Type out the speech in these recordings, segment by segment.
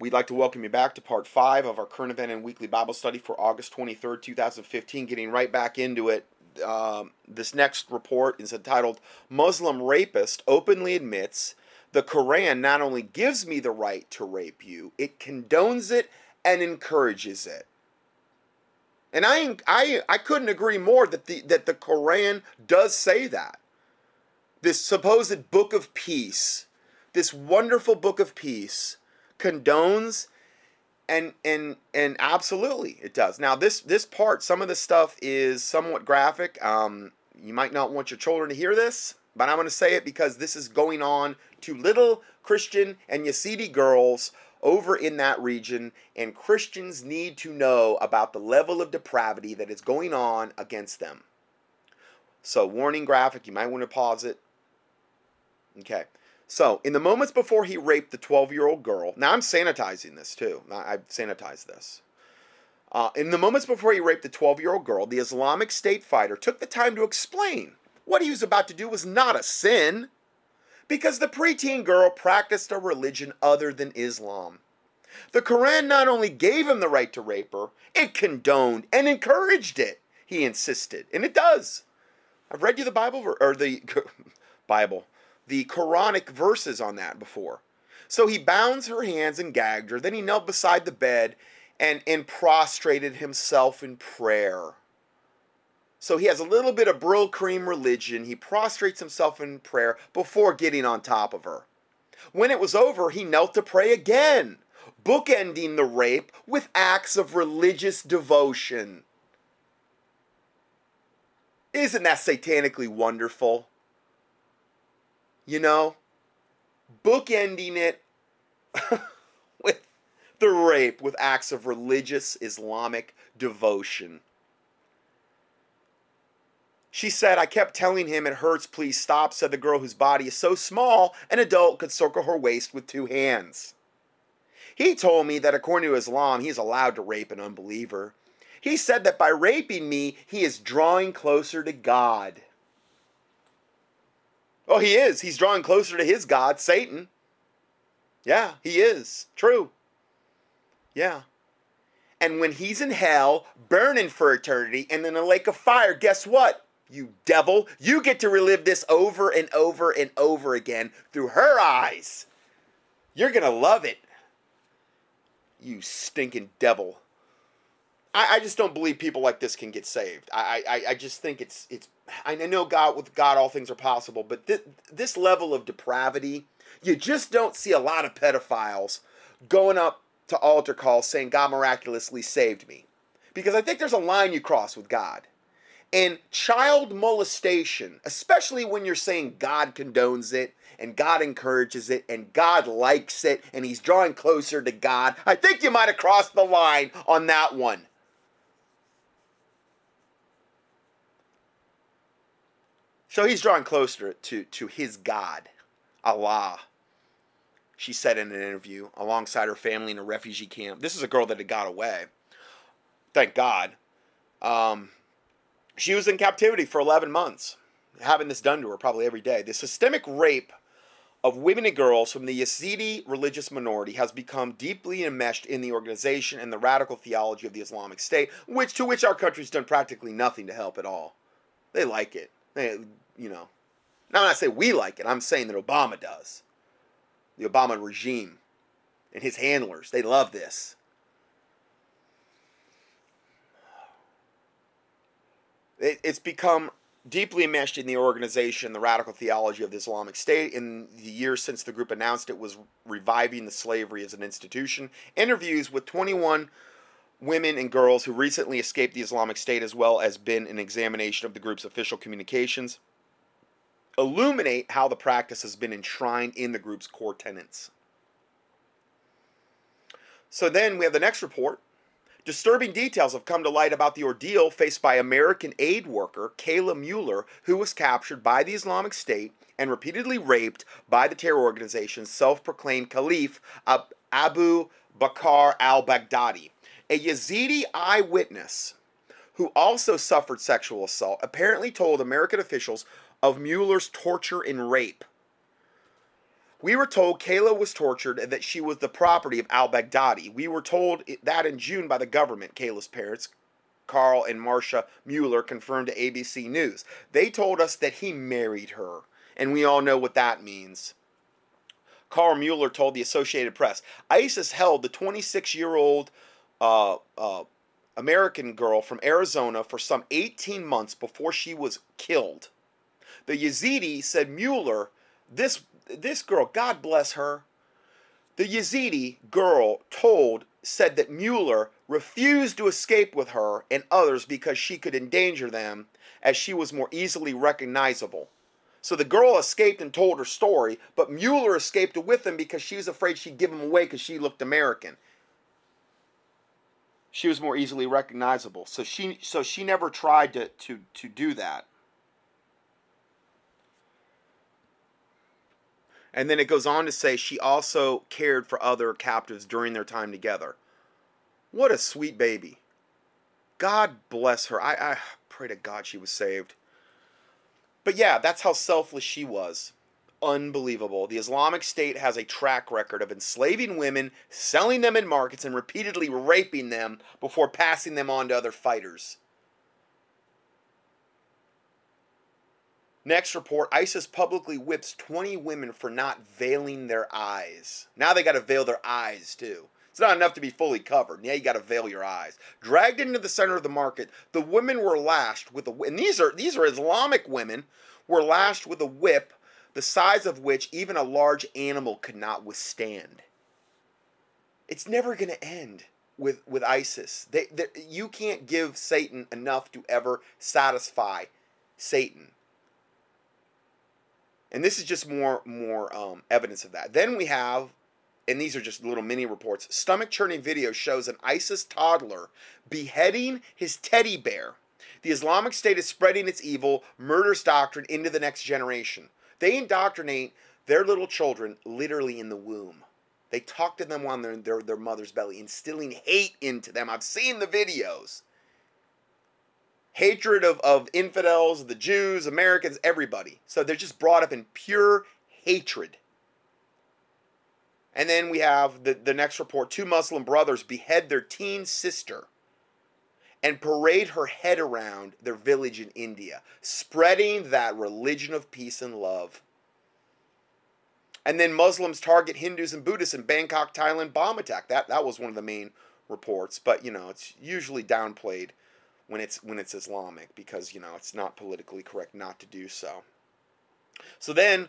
We'd like to welcome you back to part five of our current event and weekly Bible study for August 23rd, 2015. Getting right back into it. Um, this next report is entitled Muslim Rapist Openly Admits the Quran not only gives me the right to rape you, it condones it and encourages it. And I, I, I couldn't agree more that the, that the Quran does say that. This supposed book of peace, this wonderful book of peace, condones and and and absolutely it does. Now this this part some of the stuff is somewhat graphic. Um you might not want your children to hear this but i'm going to say it because this is going on to little christian and yazidi girls over in that region and christians need to know about the level of depravity that is going on against them. So warning graphic you might want to pause it. Okay so, in the moments before he raped the 12 year old girl, now I'm sanitizing this too. I've sanitized this. Uh, in the moments before he raped the 12 year old girl, the Islamic State fighter took the time to explain what he was about to do was not a sin because the preteen girl practiced a religion other than Islam. The Quran not only gave him the right to rape her, it condoned and encouraged it, he insisted. And it does. I've read you the Bible, or the Bible the Quranic verses on that before. So he bounds her hands and gagged her. Then he knelt beside the bed and, and prostrated himself in prayer. So he has a little bit of Brylcreem religion. He prostrates himself in prayer before getting on top of her. When it was over, he knelt to pray again, bookending the rape with acts of religious devotion. Isn't that satanically wonderful? You know, bookending it with the rape with acts of religious Islamic devotion. She said, I kept telling him it hurts, please stop, said the girl whose body is so small an adult could circle her waist with two hands. He told me that according to Islam, he's allowed to rape an unbeliever. He said that by raping me, he is drawing closer to God. Oh, he is. He's drawing closer to his God, Satan. Yeah, he is. True. Yeah. And when he's in hell, burning for eternity, and in a lake of fire, guess what? You devil, you get to relive this over and over and over again through her eyes. You're going to love it. You stinking devil. I, I, just don't believe people like this can get saved. I, I, I just think it's it's. I know God with God all things are possible, but this, this level of depravity, you just don't see a lot of pedophiles going up to altar calls saying God miraculously saved me, because I think there's a line you cross with God. And child molestation, especially when you're saying God condones it and God encourages it and God likes it and He's drawing closer to God, I think you might have crossed the line on that one. So he's drawing closer to, to his God, Allah. She said in an interview alongside her family in a refugee camp. This is a girl that had got away. Thank God. Um, she was in captivity for 11 months, having this done to her probably every day. The systemic rape of women and girls from the Yazidi religious minority has become deeply enmeshed in the organization and the radical theology of the Islamic State, which to which our country's done practically nothing to help at all. They like it. They, you know, now when I say we like it, I'm saying that Obama does. The Obama regime and his handlers, they love this. It, it's become deeply enmeshed in the organization, the radical theology of the Islamic State. In the years since the group announced it was reviving the slavery as an institution, interviews with 21 women and girls who recently escaped the Islamic State, as well as been an examination of the group's official communications, illuminate how the practice has been enshrined in the group's core tenets. So then we have the next report. Disturbing details have come to light about the ordeal faced by American aid worker Kayla Mueller, who was captured by the Islamic State and repeatedly raped by the terror organization's self proclaimed caliph Abu Bakr al Baghdadi. A Yazidi eyewitness who also suffered sexual assault apparently told American officials of Mueller's torture and rape. We were told Kayla was tortured and that she was the property of al Baghdadi. We were told that in June by the government, Kayla's parents, Carl and Marcia Mueller, confirmed to ABC News. They told us that he married her, and we all know what that means. Carl Mueller told the Associated Press ISIS held the 26 year old uh, uh, American girl from Arizona for some 18 months before she was killed. The Yazidi said Mueller, this, this girl, God bless her, the Yazidi girl told, said that Mueller refused to escape with her and others because she could endanger them as she was more easily recognizable. So the girl escaped and told her story, but Mueller escaped with him because she was afraid she'd give him away because she looked American she was more easily recognizable. So she so she never tried to to to do that. And then it goes on to say she also cared for other captives during their time together. What a sweet baby. God bless her. I, I pray to God she was saved. But yeah, that's how selfless she was unbelievable. The Islamic State has a track record of enslaving women, selling them in markets, and repeatedly raping them before passing them on to other fighters. Next report ISIS publicly whips 20 women for not veiling their eyes. Now they got to veil their eyes too. It's not enough to be fully covered. Now you got to veil your eyes. Dragged into the center of the market, the women were lashed with a and these are these are Islamic women were lashed with a whip the size of which even a large animal could not withstand. It's never going to end with, with ISIS. They, they, you can't give Satan enough to ever satisfy Satan. And this is just more more um, evidence of that. Then we have, and these are just little mini reports. Stomach churning video shows an ISIS toddler beheading his teddy bear. The Islamic State is spreading its evil, murderous doctrine into the next generation. They indoctrinate their little children literally in the womb. They talk to them while they're in their, their mother's belly, instilling hate into them. I've seen the videos. Hatred of, of infidels, the Jews, Americans, everybody. So they're just brought up in pure hatred. And then we have the, the next report two Muslim brothers behead their teen sister and parade her head around their village in India, spreading that religion of peace and love. And then Muslims target Hindus and Buddhists in Bangkok, Thailand bomb attack. That that was one of the main reports, but you know, it's usually downplayed when it's when it's Islamic because, you know, it's not politically correct not to do so. So then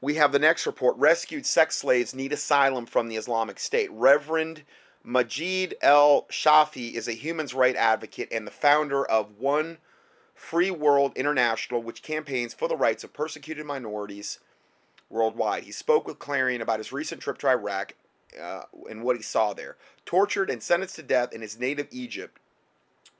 we have the next report rescued sex slaves need asylum from the Islamic State. Reverend Majed El Shafie is a human rights advocate and the founder of One Free World International, which campaigns for the rights of persecuted minorities worldwide. He spoke with Clarion about his recent trip to Iraq uh, and what he saw there. Tortured and sentenced to death in his native Egypt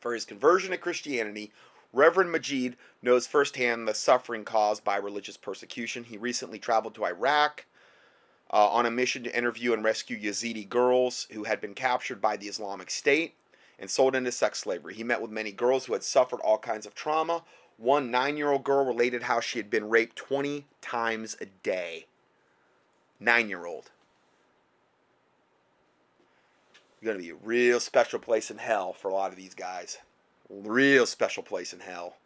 for his conversion to Christianity, Reverend Majed knows firsthand the suffering caused by religious persecution. He recently traveled to Iraq uh, on a mission to interview and rescue Yazidi girls who had been captured by the Islamic State and sold into sex slavery. He met with many girls who had suffered all kinds of trauma. One nine year old girl related how she had been raped 20 times a day. Nine year old. Going to be a real special place in hell for a lot of these guys. Real special place in hell.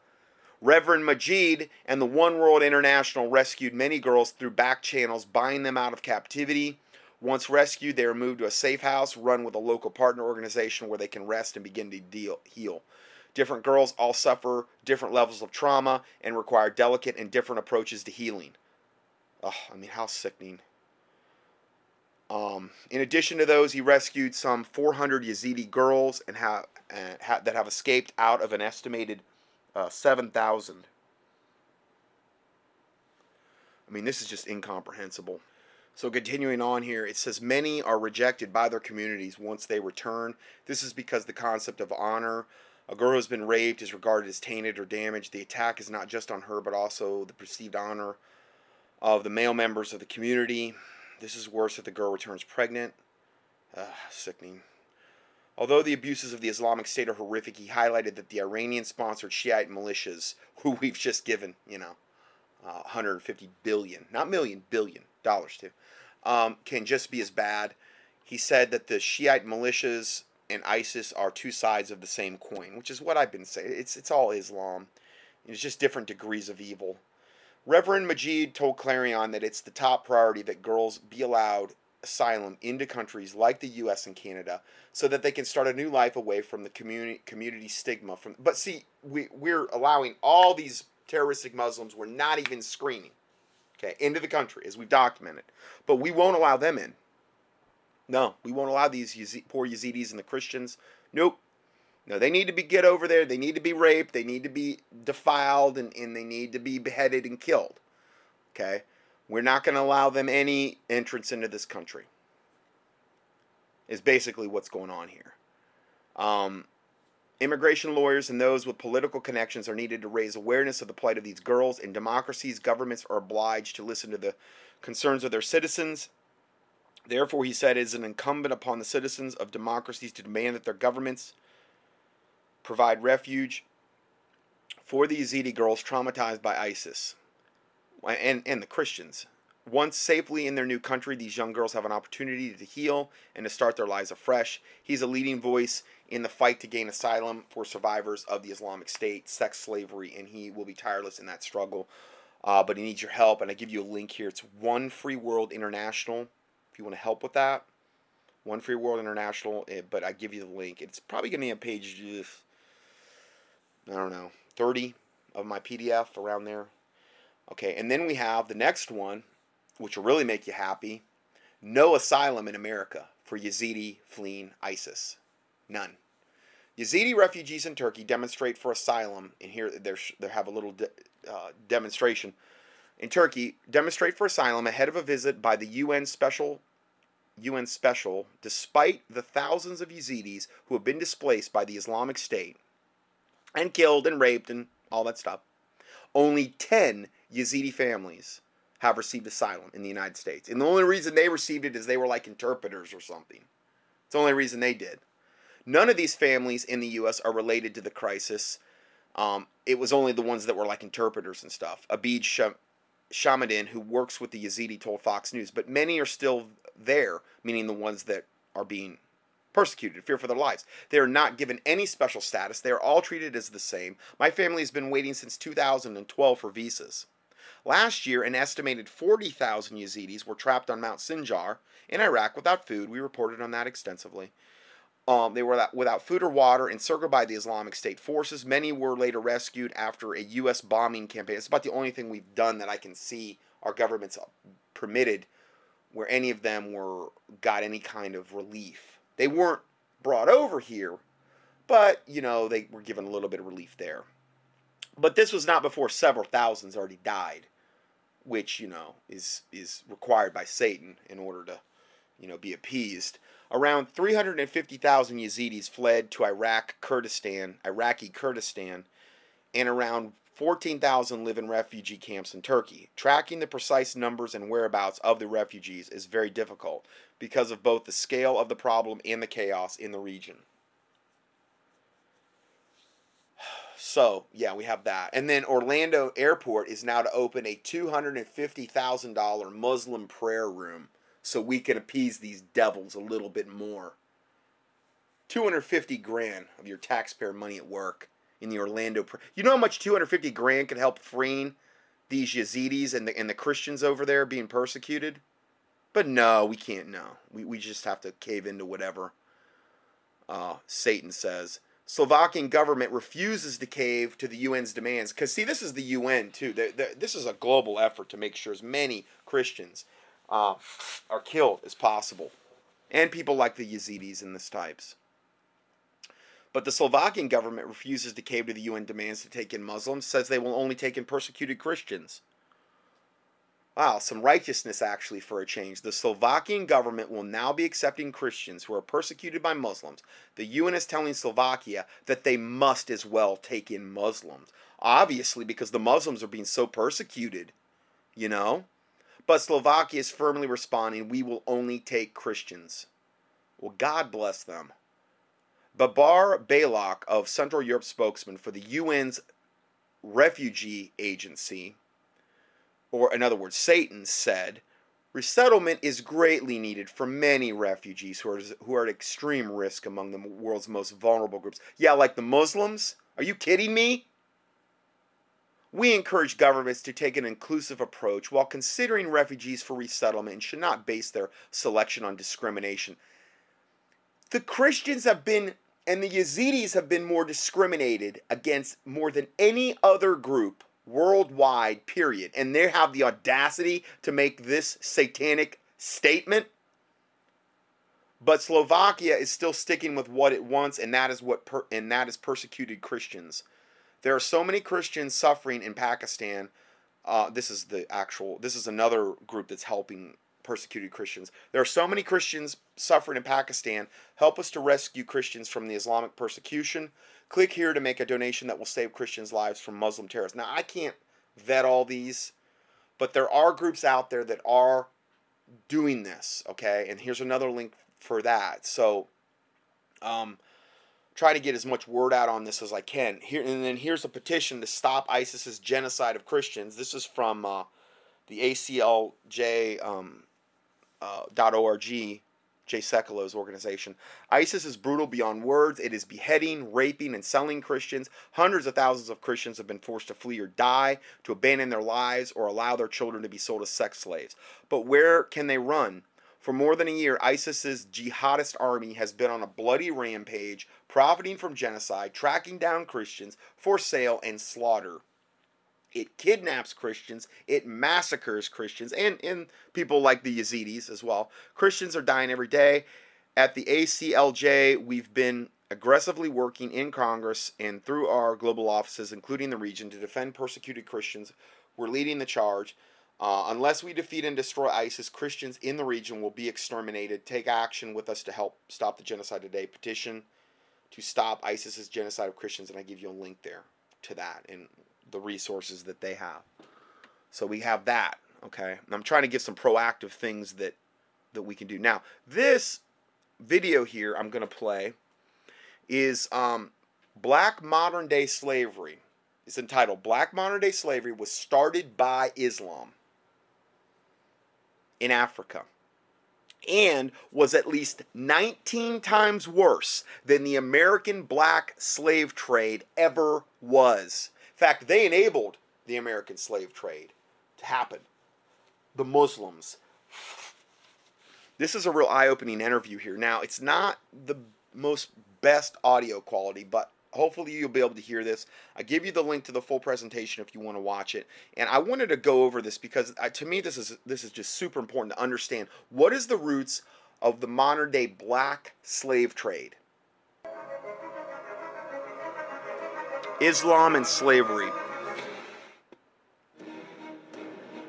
Reverend Majed and the One World International rescued many girls through back channels, buying them out of captivity. Once rescued, they were moved to a safe house run with a local partner organization where they can rest and begin to deal, heal. Different girls all suffer different levels of trauma and require delicate and different approaches to healing. Oh, I mean, how sickening. Um, in addition to those, he rescued some 400 Yazidi girls and ha- ha- that have escaped out of an estimated uh, 7,000. I mean, this is just incomprehensible. So, continuing on here, it says many are rejected by their communities once they return. This is because the concept of honor. A girl who's been raped is regarded as tainted or damaged. The attack is not just on her, but also the perceived honor of the male members of the community. This is worse if the girl returns pregnant. Uh, sickening. Although the abuses of the Islamic State are horrific, he highlighted that the Iranian sponsored Shiite militias, who we've just given, you know, uh, 150 billion, not million, billion dollars to, um, can just be as bad. He said that the Shiite militias and ISIS are two sides of the same coin, which is what I've been saying. It's it's all Islam. It's just different degrees of evil. Reverend Majed told Clarion that it's the top priority that girls be allowed asylum into countries like the U.S. and Canada, so that they can start a new life away from the community community stigma. From but see, we we're allowing all these terroristic Muslims we're not even screening, okay, into the country as we've documented, but we won't allow them in. No, we won't allow these poor Yazidis and the Christians. Nope. No, they need to be get over there. They need to be raped. They need to be defiled, and, and they need to be beheaded and killed. Okay, we're not going to allow them any entrance into this country. Is basically what's going on here. Um, immigration lawyers and those with political connections are needed to raise awareness of the plight of these girls. In democracies, governments are obliged to listen to the concerns of their citizens Therefore, he said, it is an incumbent upon the citizens of democracies to demand that their governments provide refuge for the Yazidi girls traumatized by ISIS and, and the Christians. Once safely in their new country, these young girls have an opportunity to heal and to start their lives afresh. He's a leading voice in the fight to gain asylum for survivors of the Islamic State, sex slavery, and he will be tireless in that struggle. Uh, but he needs your help, and I give you a link here. It's One Free World International If you want to help with that, One Free World International, eh, but I give you the link. It's probably going to be a page, I don't know, 30 of my PDF around there. Okay, and then we have the next one, which will really make you happy. No asylum in America for Yazidi fleeing ISIS. None. Yazidi refugees in Turkey demonstrate for asylum, and here they have a little de- uh, demonstration. In Turkey, demonstrate for asylum ahead of a visit by the UN Special UN special, despite the thousands of Yazidis who have been displaced by the Islamic State and killed and raped and all that stuff, only 10 Yazidi families have received asylum in the United States. And the only reason they received it is they were like interpreters or something. It's the only reason they did. None of these families in the U.S. are related to the crisis. Um, it was only the ones that were like interpreters and stuff. Abid Shamdeen, who works with the Yazidi, told Fox News, but many are still there, meaning the ones that are being persecuted, fear for their lives. They are not given any special status. They are all treated as the same. My family has been waiting since 2012 for visas. Last year, an estimated 40,000 Yazidis were trapped on Mount Sinjar in Iraq without food. We reported on that extensively. Um, they were without food or water, encircled by the Islamic State forces. Many were later rescued after a U.S. bombing campaign. It's about the only thing we've done that I can see our government's permitted where any of them were got any kind of relief. They weren't brought over here, but you know they were given a little bit of relief there. But this was not before several thousands already died, which you know is is required by Satan in order to you know be appeased. Around 350,000 Yazidis fled to Iraq, Kurdistan, Iraqi Kurdistan, and around 14,000 live in refugee camps in Turkey. Tracking the precise numbers and whereabouts of the refugees is very difficult because of both the scale of the problem and the chaos in the region. So, yeah, we have that. And then Orlando Airport is now to open a $250,000 Muslim prayer room so we can appease these devils a little bit more. 250 grand of your taxpayer money at work in the Orlando. You know how much 250 grand could help freeing these Yazidis and the and the Christians over there being persecuted? But no, we can't. No, we we just have to cave into whatever uh, Satan says. Slovakian government refuses to cave to the UN's demands because see, this is the UN too. They're, they're, this is a global effort to make sure as many Christians uh, are killed as possible, and people like the Yazidis and this types. But the Slovakian government refuses to cave to the UN demands to take in Muslims, says they will only take in persecuted Christians. Wow, some righteousness actually for a change. The Slovakian government will now be accepting Christians who are persecuted by Muslims. The UN is telling Slovakia that they must as well take in Muslims. Obviously, because the Muslims are being so persecuted, you know? But Slovakia is firmly responding, we will only take Christians. Well, God bless them. Babar Baloch of Central Europe spokesman for the UN's refugee agency, or in other words, Satan, said Resettlement is greatly needed for many refugees who are, who are at extreme risk among the world's most vulnerable groups. Yeah, like the Muslims? Are you kidding me? We encourage governments to take an inclusive approach while considering refugees for resettlement and should not base their selection on discrimination. The Christians have been and the Yazidis have been more discriminated against more than any other group worldwide, period. And they have the audacity to make this satanic statement. But Slovakia is still sticking with what it wants, and that is what per, and that is persecuted Christians. There are so many Christians suffering in Pakistan. Uh, this is the actual. This is another group that's helping persecuted Christians. There are so many Christians suffering in Pakistan. Help us to rescue Christians from the Islamic persecution. Click here to make a donation that will save Christians' lives from Muslim terrorists. Now, I can't vet all these, but there are groups out there that are doing this, okay? And here's another link for that. So, um, try to get as much word out on this as I can. Here and then here's a petition to stop ISIS's genocide of Christians. This is from uh, the ACLJ um, uh, .org, Jay Sekulow's organization. ISIS is brutal beyond words. It is beheading, raping, and selling Christians. Hundreds of thousands of Christians have been forced to flee or die, to abandon their lives, or allow their children to be sold as sex slaves. But where can they run? For more than a year, ISIS's jihadist army has been on a bloody rampage, profiting from genocide, tracking down Christians for sale and slaughter. It kidnaps Christians, it massacres Christians, and, and people like the Yazidis as well. Christians are dying every day. At the ACLJ, we've been aggressively working in Congress and through our global offices, including the region, to defend persecuted Christians. We're leading the charge. Uh, unless we defeat and destroy ISIS, Christians in the region will be exterminated. Take action with us to help stop the genocide today. Petition to stop ISIS's genocide of Christians, and I give you a link there to that. And the resources that they have. So we have that, okay? And I'm trying to get some proactive things that that we can do. Now, this video here I'm going to play is um, Black Modern Day Slavery. It's entitled Black Modern Day Slavery was started by Islam in Africa and was at least 19 times worse than the American black slave trade ever was fact, they enabled the American slave trade to happen. The Muslims. This is a real eye opening interview here. Now, it's not the most best audio quality, but hopefully you'll be able to hear this. I give you the link to the full presentation if you want to watch it. And I wanted to go over this because uh, to me this is this is just super important to understand what is the roots of the modern day black slave trade. Islam and slavery.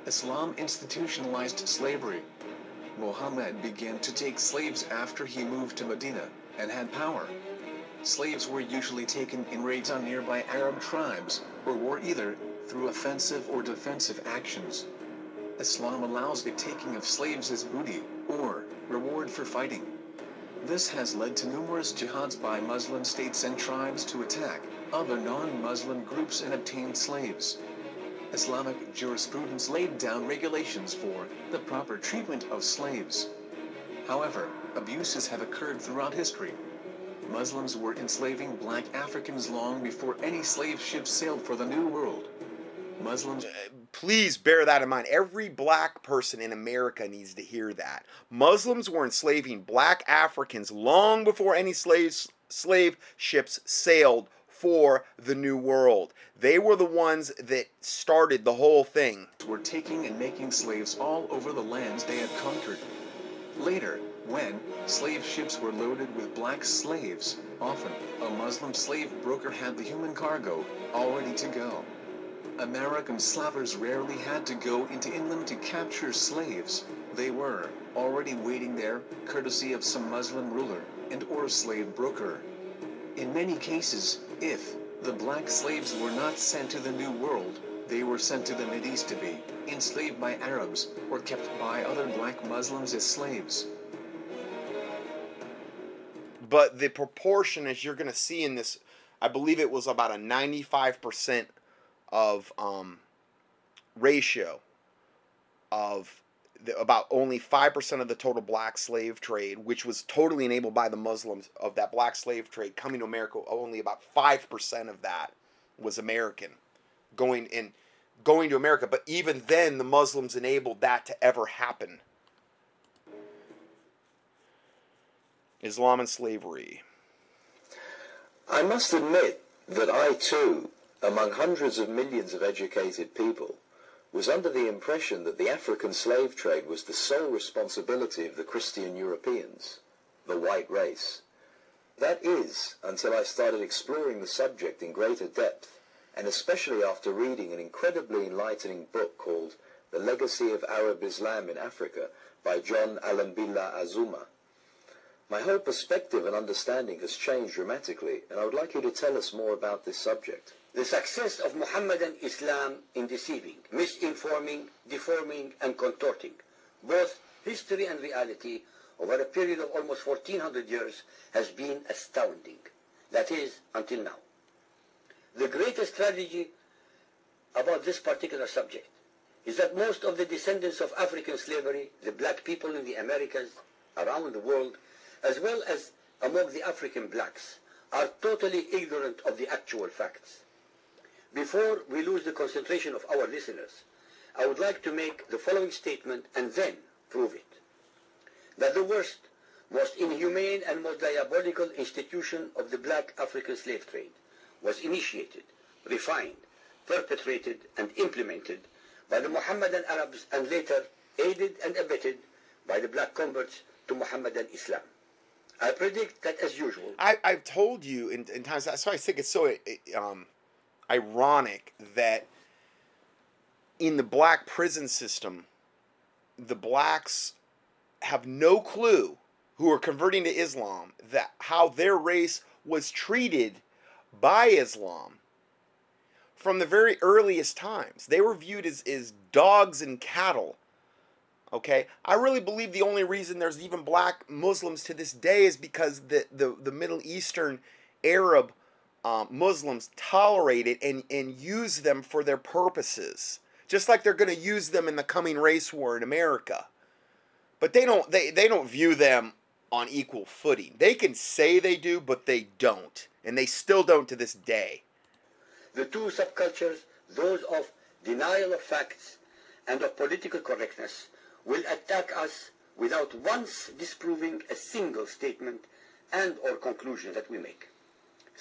Islam institutionalized slavery. Muhammad began to take slaves after he moved to Medina and had power. Slaves were usually taken in raids on nearby Arab tribes, or were either through offensive or defensive actions. Islam allows the taking of slaves as booty, or reward for fighting. This has led to numerous jihads by Muslim states and tribes to attack other non-Muslim groups and obtain slaves. Islamic jurisprudence laid down regulations for the proper treatment of slaves. However, abuses have occurred throughout history. Muslims were enslaving black Africans long before any slave ships sailed for the New World. Muslims. Uh, Please bear that in mind. Every black person in America needs to hear that. Muslims were enslaving black Africans long before any slaves, slave ships sailed for the New World. They were the ones that started the whole thing. Were taking and making slaves all over the lands they had conquered. Later, when slave ships were loaded with black slaves, often a Muslim slave broker had the human cargo all ready to go. American slavers rarely had to go into England to capture slaves. They were already waiting there, courtesy of some Muslim ruler and or slave broker. In many cases, if the black slaves were not sent to the New World, they were sent to the Mideast to be enslaved by Arabs or kept by other black Muslims as slaves. But the proportion, as you're going to see in this, I believe it was about a 95% of um, ratio of the, about only 5% of the total black slave trade, which was totally enabled by the Muslims of that black slave trade coming to America, only about 5% of that was American going in going to America. But even then, the Muslims enabled that to ever happen. Islam and slavery. I must admit that I too, among hundreds of millions of educated people, was under the impression that the African slave trade was the sole responsibility of the Christian Europeans, the white race. That is, until I started exploring the subject in greater depth, and especially after reading an incredibly enlightening book called The Legacy of Arab Islam in Africa by John Alembillah Azumah. My whole perspective and understanding has changed dramatically, and I would like you to tell us more about this subject. The success of Muhammadan Islam in deceiving, misinforming, deforming, and contorting both history and reality over a period of almost 1400 years has been astounding. That is, until now. The greatest tragedy about this particular subject is that most of the descendants of African slavery, the black people in the Americas, around the world, as well as among the African blacks, are totally ignorant of the actual facts. Before we lose the concentration of our listeners, I would like to make the following statement and then prove it. That the worst, most inhumane and most diabolical institution of the black African slave trade was initiated, refined, perpetrated, and implemented by the Mohammedan Arabs and later aided and abetted by the black converts to Mohammedan Islam. I predict that, as usual, I, I've told you in, in times, that's why I think it's so um, ironic that in the black prison system, the blacks have no clue who are converting to Islam that how their race was treated by Islam from the very earliest times. They were viewed as, as dogs and cattle. Okay, I really believe the only reason there's even black Muslims to this day is because the the, the Middle Eastern Arab um, Muslims tolerate it and, and use them for their purposes, just like they're going to use them in the coming race war in America. But they don't they, they don't view them on equal footing. They can say they do, but they don't, and they still don't to this day. the two subcultures, those of denial of facts and of political correctness, will attack us without once disproving a single statement and or conclusion that we make.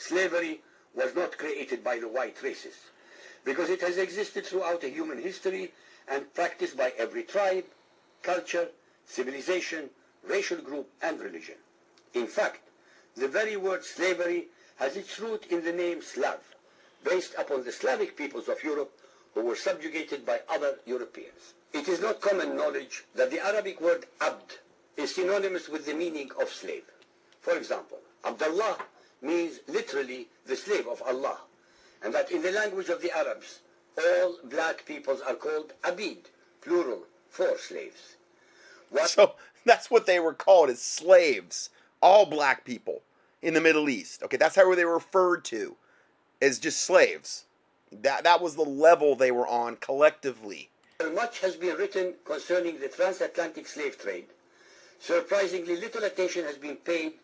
Slavery was not created by the white races, because it has existed throughout a human history and practiced by every tribe, culture, civilization, racial group, and religion. In fact, the very word slavery has its root in the name Slav, based upon the Slavic peoples of Europe who were subjugated by other Europeans. It is not common knowledge that the Arabic word abd is synonymous with the meaning of slave. For example, Abdullah means literally the slave of Allah, and that in the language of the Arabs, all black peoples are called abid, plural, for slaves. What So that's what they were called as slaves. All black people in the Middle East. Okay, that's how they were referred to as just slaves. That that was the level they were on collectively. Much has been written concerning the transatlantic slave trade. Surprisingly little attention has been paid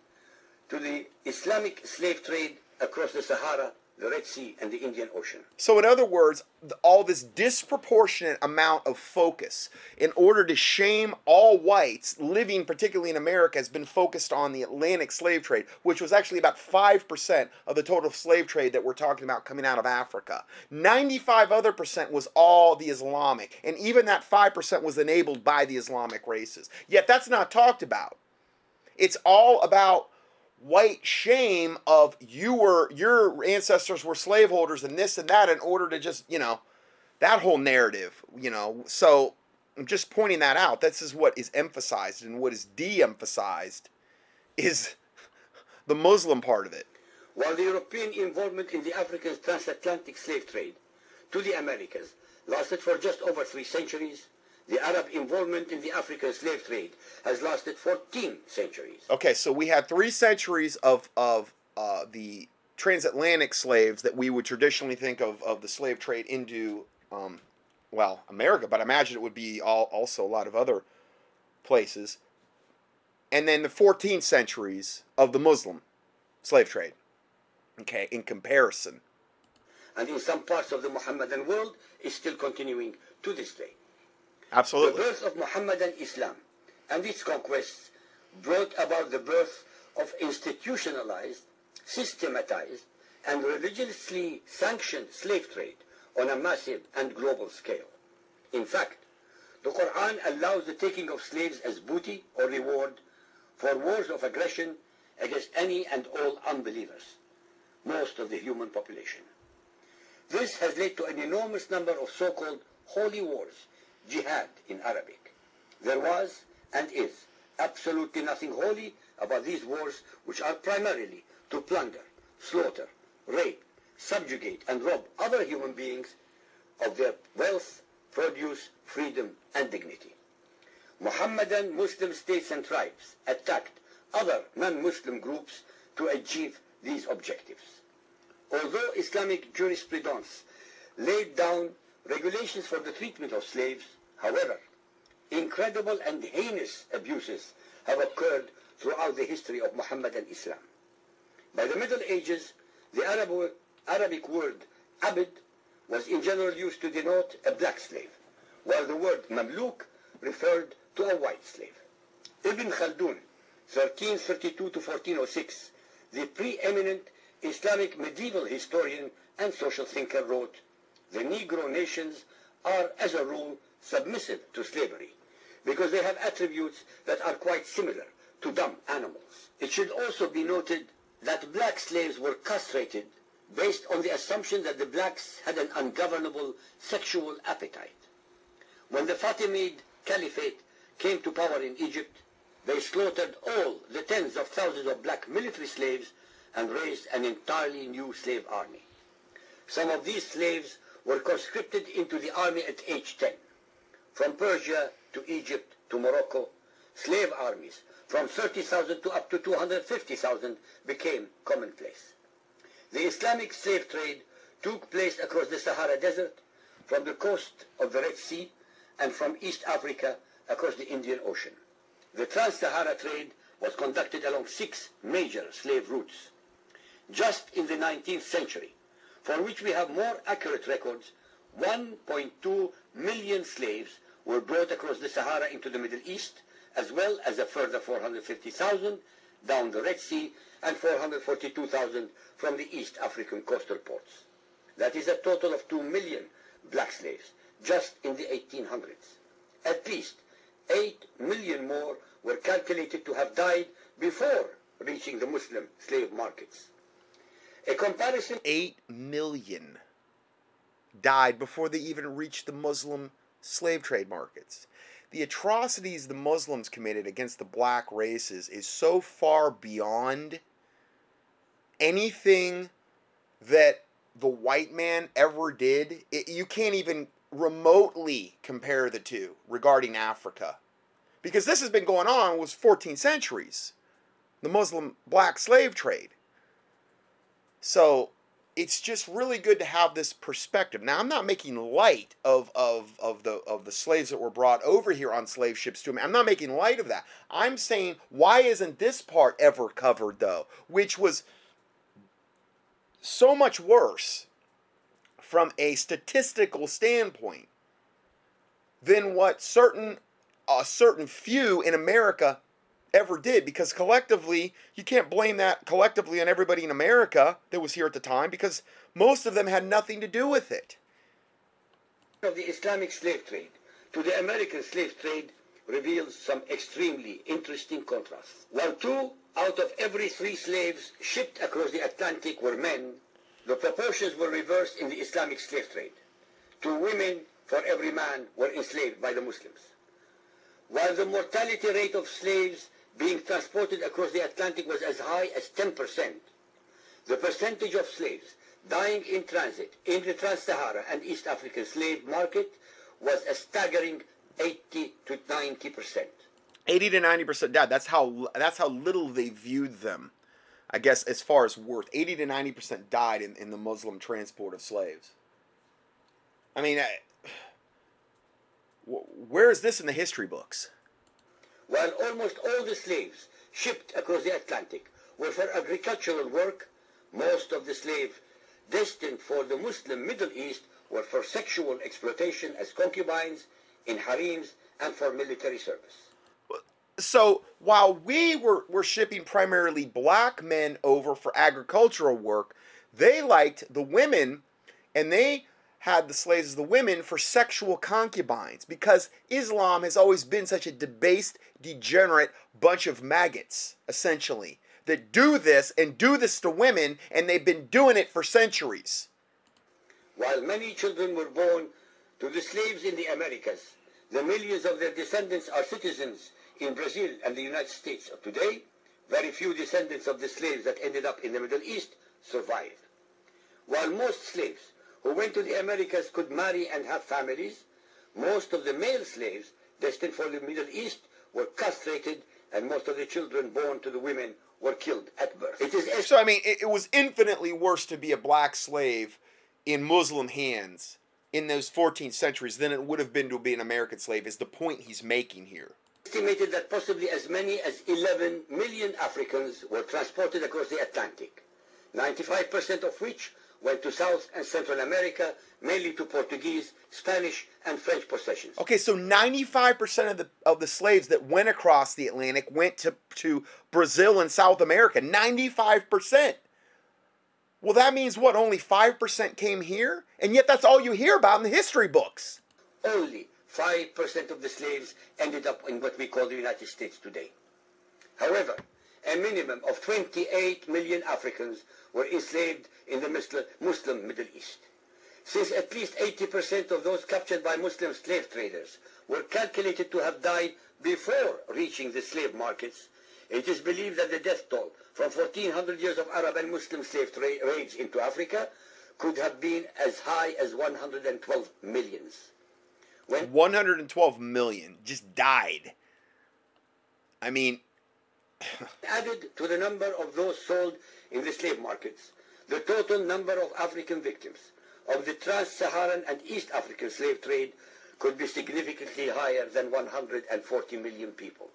to the Islamic slave trade across the Sahara, the Red Sea, and the Indian Ocean. So, in other words, all this disproportionate amount of focus in order to shame all whites living, particularly in America, has been focused on the Atlantic slave trade, which was actually about 5% of the total slave trade that we're talking about coming out of Africa. 95 other percent was all the Islamic, and even that 5% was enabled by the Islamic races. Yet that's not talked about. It's all about white shame of you were your ancestors were slaveholders and this and that in order to just you know that whole narrative you know. So i'm just pointing that out. This is what is emphasized and what is de-emphasized is the muslim part of it. While the European involvement in the African transatlantic slave trade to the Americas lasted for just over three centuries, the Arab involvement in the African slave trade has lasted 14 centuries. okay so we had three centuries of of uh, the transatlantic slaves that we would traditionally think of of the slave trade into um, well, America, but I imagine it would be all, also a lot of other places. And then the 14th centuries of the Muslim slave trade. Okay, in comparison. And in some parts of the Mohammedan world is still continuing to this day. Absolutely. The birth of Mohammedan Islam and its conquests brought about the birth of institutionalized, systematized, and religiously sanctioned slave trade on a massive and global scale. In fact, the Quran allows the taking of slaves as booty or reward for wars of aggression against any and all unbelievers, most of the human population. This has led to an enormous number of so-called holy wars, jihad in Arabic. There was and is absolutely nothing holy about these wars, which are primarily to plunder, slaughter, rape, subjugate, and rob other human beings of their wealth, produce, freedom, and dignity. Mohammedan Muslim states and tribes attacked other non-Muslim groups to achieve these objectives. Although Islamic jurisprudence laid down regulations for the treatment of slaves, however, incredible and heinous abuses have occurred throughout the history of Mohammedan Islam. By the Middle Ages, the Arab, Arabic word abid was in general used to denote a black slave, while the word mamluk referred to a white slave. Ibn Khaldun, 1332 to 1406, the preeminent Islamic medieval historian and social thinker wrote, the Negro nations are, as a rule, submissive to slavery because they have attributes that are quite similar to dumb animals. It should also be noted that black slaves were castrated based on the assumption that the blacks had an ungovernable sexual appetite. When the Fatimid Caliphate came to power in Egypt, they slaughtered all the tens of thousands of black military slaves and raised an entirely new slave army. Some of these slaves were conscripted into the army at age 10. From Persia to Egypt to Morocco, slave armies from 30,000 to up to 250,000 became commonplace. The Islamic slave trade took place across the Sahara Desert, from the coast of the Red Sea, and from East Africa across the Indian Ocean. The Trans-Sahara trade was conducted along six major slave routes. Just in the 19th century, for which we have more accurate records, 1.2 million slaves were brought across the Sahara into the Middle East, as well as a further 450,000 down the Red Sea and 442,000 from the East African coastal ports. That is a total of 2 million black slaves just in the 1800s. At least 8 million more were calculated to have died before reaching the Muslim slave markets. A comparison 8 million died before they even reached the Muslim slave trade markets. The atrocities the Muslims committed against the black races is so far beyond anything that the white man ever did. It, you can't even remotely compare the two regarding Africa. Because this has been going on was 14 centuries. The Muslim black slave trade. So it's just really good to have this perspective. Now I'm not making light of, of, of the of the slaves that were brought over here on slave ships to me. I'm not making light of that. I'm saying why isn't this part ever covered though? Which was so much worse from a statistical standpoint than what certain a certain few in America ever did because collectively you can't blame that collectively on everybody in America that was here at the time because most of them had nothing to do with it. of the Islamic slave trade to the American slave trade reveals some extremely interesting contrasts. While two out of every three slaves shipped across the Atlantic were men, the proportions were reversed in the Islamic slave trade. Two women for every man were enslaved by the Muslims. While the mortality rate of slaves being transported across the Atlantic was as high as 10%, the percentage of slaves dying in transit in the Trans-Sahara and East African slave market was a staggering 80 to 90 percent. 80 to 90 percent dad that's how that's how little they viewed them i guess as far as worth 80 to 90 percent died in, in the muslim transport of slaves i mean I, Where is this in the history books? While almost all the slaves shipped across the Atlantic were for agricultural work, most of the slaves destined for the Muslim Middle East were for sexual exploitation as concubines in harems and for military service. So while we were, were shipping primarily black men over for agricultural work, they liked the women and they had the slaves as the women for sexual concubines because Islam has always been such a debased, degenerate bunch of maggots, essentially, that do this and do this to women, and they've been doing it for centuries. While many children were born to the slaves in the Americas, the millions of their descendants are citizens in Brazil and the United States of today. Very few descendants of the slaves that ended up in the Middle East survived. While most slaves who went to the Americas could marry and have families, most of the male slaves destined for the Middle East were castrated and most of the children born to the women were killed at birth. It is so I mean it, it was infinitely worse to be a black slave in Muslim hands in those 14th centuries than it would have been to be an American slave is the point he's making here. Estimated that possibly as many as 11 million Africans were transported across the Atlantic, 95% of which went to South and Central America, mainly to Portuguese, Spanish, and French possessions. Okay, so 95% of the of the slaves that went across the Atlantic went to, to Brazil and South America. 95%. Well, that means what? Only 5% came here? And yet that's all you hear about in the history books. Only 5% of the slaves ended up in what we call the United States today. However, a minimum of 28 million Africans were enslaved in the Muslim Middle East. Since at least 80% of those captured by Muslim slave traders were calculated to have died before reaching the slave markets, it is believed that the death toll from 1400 years of Arab and Muslim slave raids into Africa could have been as high as 112 millions. When 112 million just died. I mean, added to the number of those sold in the slave markets, the total number of African victims of the trans-Saharan and East African slave trade could be significantly higher than 140 million people.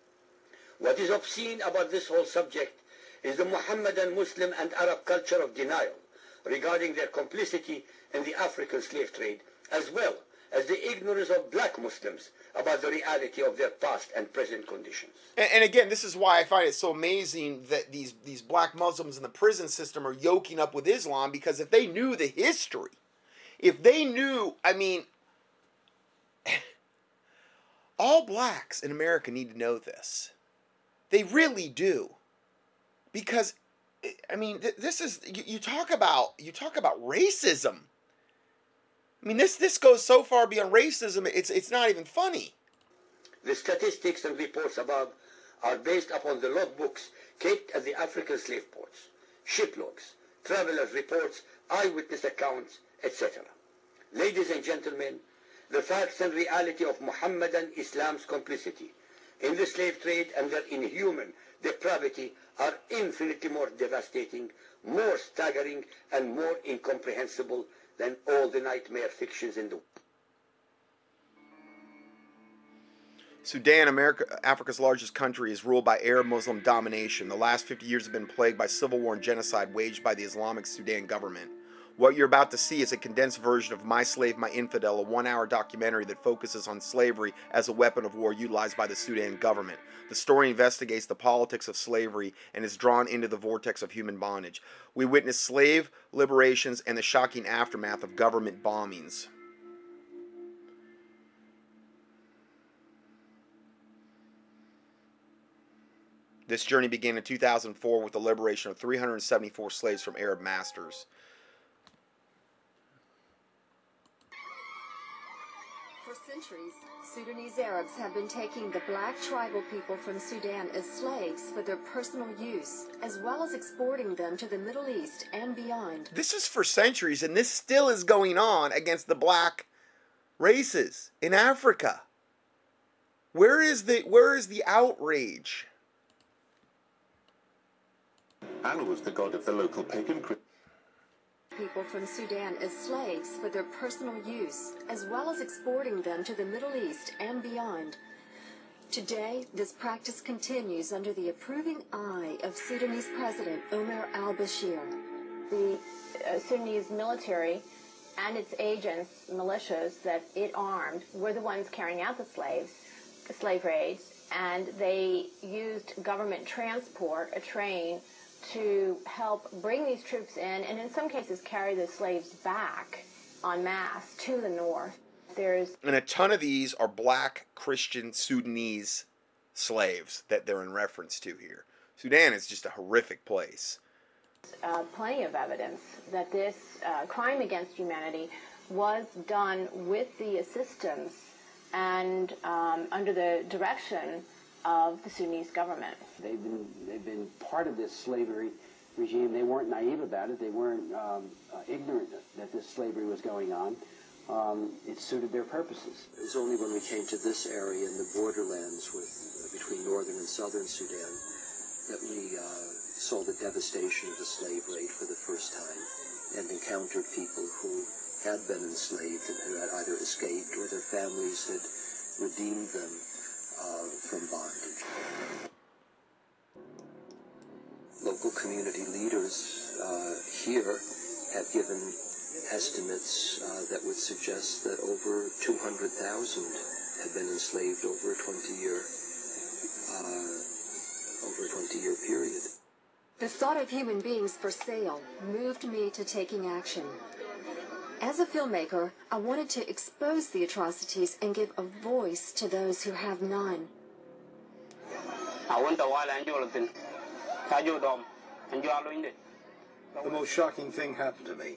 What is obscene about this whole subject is the Muhammadan Muslim and Arab culture of denial regarding their complicity in the African slave trade, as well as the ignorance of black Muslims about the reality of their past and present conditions. And, and, again, this is why I find it so amazing that these, these black Muslims in the prison system are yoking up with Islam because if they knew the history, if they knew, I mean, all blacks in America need to know this. They really do. Because I mean, this is you, talk about you talk about racism I mean, this this goes so far beyond racism. It's it's not even funny. The statistics and reports above are based upon the logbooks kept at the African slave ports, ship logs, travelers' reports, eyewitness accounts, etc. Ladies and gentlemen, the facts and reality of Muhammadan Islam's complicity in the slave trade and their inhuman depravity are infinitely more devastating, more staggering, and more incomprehensible than all the nightmare fictions in the Sudan, America, Africa's largest country, is ruled by Arab Muslim domination. The last 50 years have been plagued by civil war and genocide waged by the Islamic Sudan government. What you're about to see is a condensed version of My Slave, My Infidel, a one hour documentary that focuses on slavery as a weapon of war utilized by the Sudan government. The story investigates the politics of slavery and is drawn into the vortex of human bondage. We witness slave liberations and the shocking aftermath of government bombings. This journey began in 2004 with the liberation of 374 slaves from Arab masters. Centuries, Sudanese Arabs have been taking the black tribal people from Sudan as slaves for their personal use, as well as exporting them to the Middle East and beyond. This is for centuries, and this still is going on against the black races in Africa. Where is the where is the outrage? Allah was the god of the local pagan people from Sudan as slaves for their personal use, as well as exporting them to the Middle East and beyond. Today, this practice continues under the approving eye of Sudanese President Omar al Bashir. The uh, Sudanese military and its agents, militias that it armed, were the ones carrying out the slaves, slave raids, and they used government transport, a train, to help bring these troops in, and in some cases carry the slaves back en masse to the north. There's And a ton of these are black Christian Sudanese slaves that they're in reference to here. Sudan is just a horrific place. uh, plenty of evidence that this uh, crime against humanity was done with the assistance and um, under the direction of the Sudanese government. They've been they've been part of this slavery regime. They weren't naive about it. They weren't um, uh, ignorant that this slavery was going on. Um, it suited their purposes. It was only when we came to this area in the borderlands with, between northern and southern Sudan that we uh, saw the devastation of the slave raid for the first time and encountered people who had been enslaved and who had either escaped or their families had redeemed them uh, from bondage. Local community leaders uh, here have given estimates uh, that would suggest that over 200,000 have been enslaved over a 20-year uh, over a 20-year period. The thought of human beings for sale moved me to taking action. As a filmmaker, I wanted to expose the atrocities and give a voice to those who have none. The most shocking thing happened to me.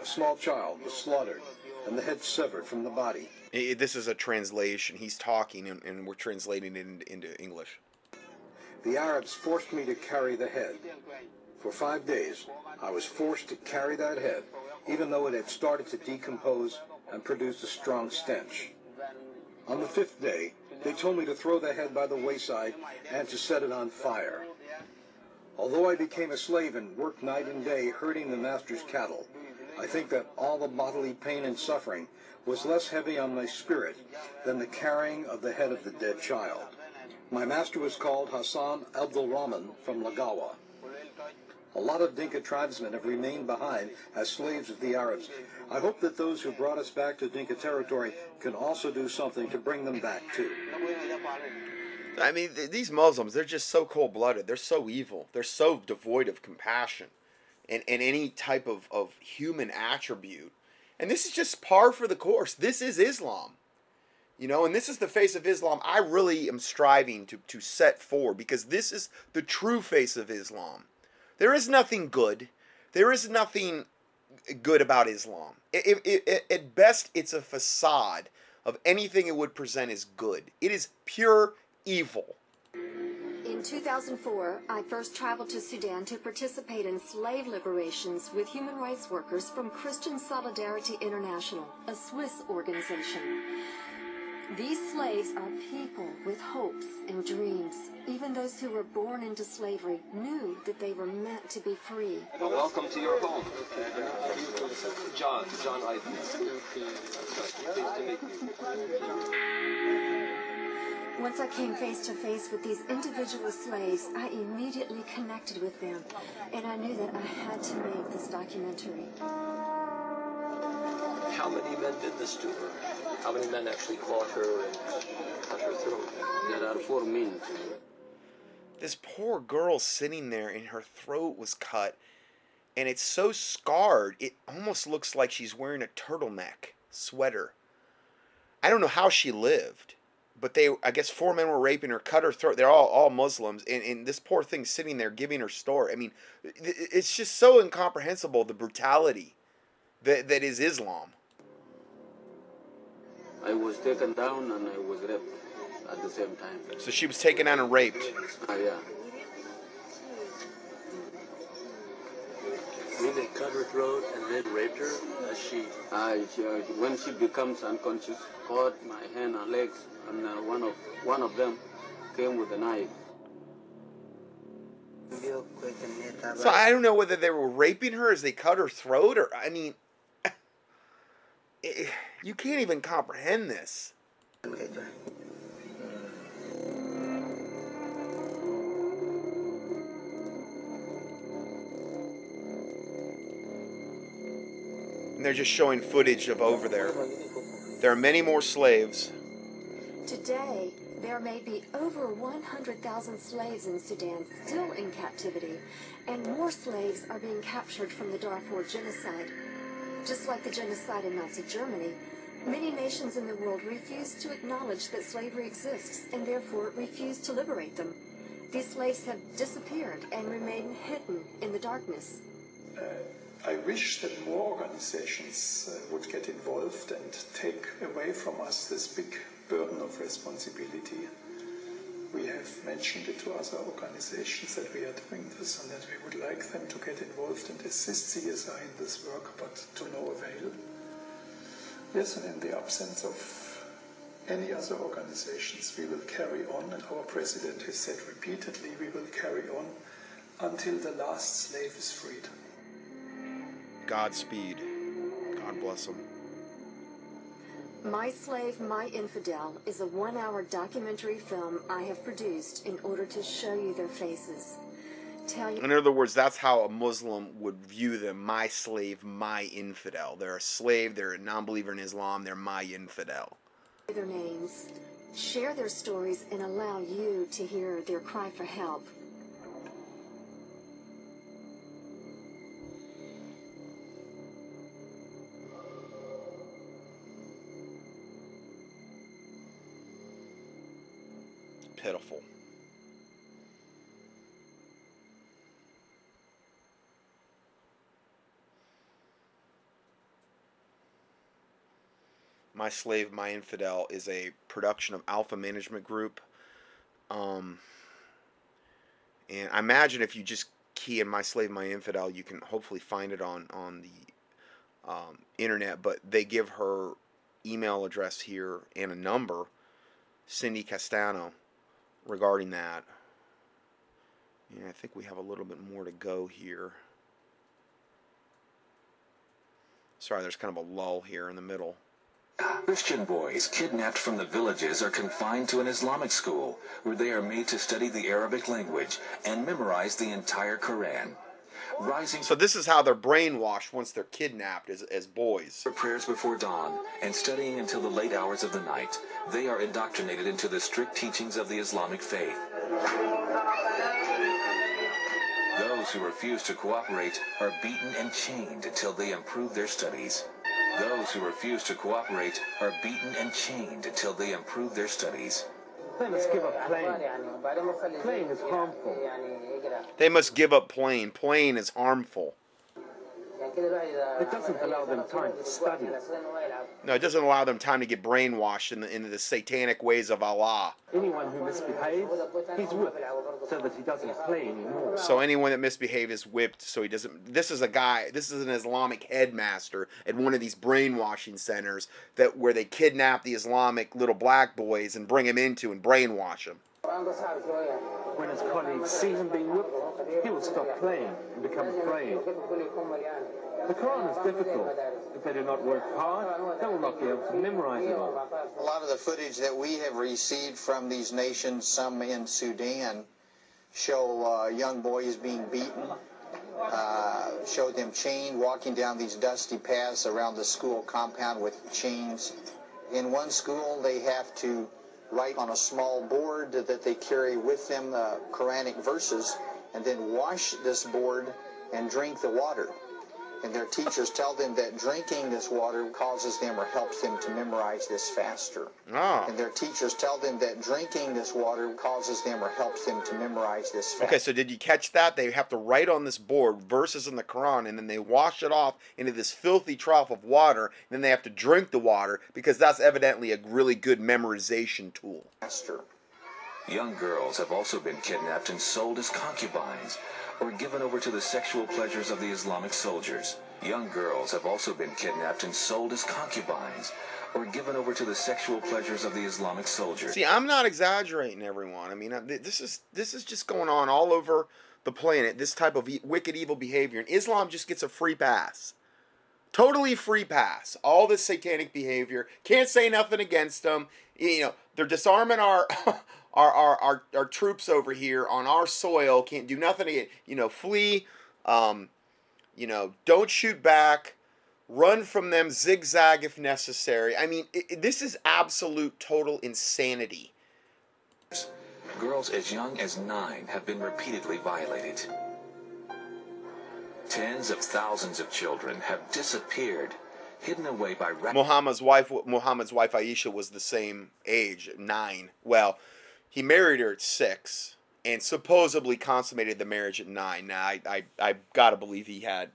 A small child was slaughtered and the head severed from the body. I- this is a translation. He's talking, and, and we're translating it into, into English. The Arabs forced me to carry the head. For five days, I was forced to carry that head, even though it had started to decompose and produced a strong stench. On the fifth day, they told me to throw the head by the wayside and to set it on fire. Although I became a slave and worked night and day herding the master's cattle, I think that all the bodily pain and suffering was less heavy on my spirit than the carrying of the head of the dead child. My master was called Hassan Abdul Rahman from Lagawa. A lot of Dinka tribesmen have remained behind as slaves of the Arabs. I hope that those who brought us back to Dinka territory can also do something to bring them back too. I mean, th- these Muslims, they're just so cold blooded. They're so evil. They're so devoid of compassion and, and any type of, of human attribute. And this is just par for the course. This is Islam. You know, and this is the face of Islam I really am striving to, to set forward because this is the true face of Islam. There is nothing good. There is nothing good about Islam. It, it, it, at best, it's a facade of anything it would present as good. It is pure evil. In 2004, I first traveled to Sudan to participate in slave liberations with human rights workers from Christian Solidarity International, a Swiss organization. These slaves are people with hopes and dreams. Even those who were born into slavery knew that they were meant to be free. Welcome to your home. John, John Eibner. Pleased to meet you. Once I came face to face with these individual slaves, I immediately connected with them, and I knew that I had to make this documentary. How many men did this to her? How many men actually caught her and cut her throat? There are four men. This poor girl sitting there and her throat was cut and it's so scarred it almost looks like she's wearing a turtleneck sweater. I don't know how she lived, but they I guess four men were raping her, cut her throat. They're all all Muslims and, and this poor thing sitting there giving her story. I mean, it's just so incomprehensible the brutality that that is Islam. I was taken down and I was raped at the same time. So she was taken down and raped. Ah, yeah. I mean, they cut her throat and then raped her as she. I, she, uh, when she becomes unconscious, caught my hand and legs, and uh, one of one of them came with a knife. So I don't know whether they were raping her as they cut her throat, or I mean, eh, you can't even comprehend this. And they're just showing footage of over there. There are many more slaves. Today, there may be over 100,000 slaves in Sudan still in captivity, and more slaves are being captured from the Darfur genocide. Just like the genocide in Nazi Germany, many nations in the world refuse to acknowledge that slavery exists and therefore refuse to liberate them. These slaves have disappeared and remain hidden in the darkness. Uh, I wish that more organizations uh, would get involved and take away from us this big burden of responsibility. We have mentioned it to other organizations that we are doing this and that we would like them to get involved and assist CSI in this work, but to no avail. Yes, and in the absence of any other organizations, we will carry on, and our president has said repeatedly, we will carry on until the last slave is freed. Godspeed. God bless them. My Slave, My Infidel is a one hour documentary film I have produced in order to show you their faces. Tell you In other words, that's how a Muslim would view them my slave, my infidel. They're a slave, they're a non believer in Islam, they're my infidel. their names, share their stories, and allow you to hear their cry for help. My Slave, My Infidel is a production of Alpha Management Group. Um, and I imagine if you just key in My Slave, My Infidel, you can hopefully find it on, on the um, internet. But they give her email address here and a number, Cindy Castano, regarding that. Yeah, I think we have a little bit more to go here. Sorry, there's kind of a lull here in the middle. Christian boys kidnapped from the villages are confined to an Islamic school where they are made to study the Arabic language and memorize the entire Quran. Rising So this is how they're brainwashed once they're kidnapped as, as boys. for prayers before dawn and studying until the late hours of the night, they are indoctrinated into the strict teachings of the Islamic faith. Those who refuse to cooperate are beaten and chained until they improve their studies. Those who refuse to cooperate are beaten and chained until they improve their studies. They must give up playing. Playing is harmful. They must give up playing. Playing is harmful. It doesn't allow them time to study. No, it doesn't allow them time to get brainwashed in the, into the satanic ways of Allah. Anyone who misbehaves, he's whipped so that he doesn't play anymore. So anyone that misbehaves is whipped. So he doesn't. This is a guy. This is an Islamic headmaster at one of these brainwashing centers that where they kidnap the Islamic little black boys and bring him into and brainwash them. When his colleagues see him being whipped, he will stop playing and become afraid. The Quran is difficult. If they do not work hard, they will not be able to memorize it all. A lot of the footage that we have received from these nations, some in Sudan, show uh, young boys being beaten, uh, show them chained, walking down these dusty paths around the school compound with chains. In one school, they have to write on a small board that they carry with them uh, Quranic verses and then wash this board and drink the water. And their teachers tell them that drinking this water causes them or helps them to memorize this faster. Ah. And their teachers tell them that drinking this water causes them or helps them to memorize this faster. Okay, so did you catch that? They have to write on this board verses in the Quran, and then they wash it off into this filthy trough of water. And then they have to drink the water because that's evidently a really good memorization tool. faster. Young girls have also been kidnapped and sold as concubines or given over to the sexual pleasures of the Islamic soldiers. Young girls have also been kidnapped and sold as concubines or given over to the sexual pleasures of the Islamic soldiers. See, I'm not exaggerating, everyone. I mean, uh, this is this is just going on all over the planet this type of wicked, evil behavior, and Islam just gets a free pass. Totally free pass. All this satanic behavior. Can't say nothing against them. You know, they're disarming our. Our, our, our, our troops over here on our soil can't do nothing to get, you know, flee, um, you know, don't shoot back, run from them, zigzag if necessary. I mean, it, it- this is absolute total insanity. Girls as young as nine have been repeatedly violated. Tens of thousands of children have disappeared, hidden away by Muhammad's wife, Muhammad's wife Aisha was the same age, nine. Well, he married her at six, and supposedly consummated the marriage at nine. Now, I, I, I gotta believe he had,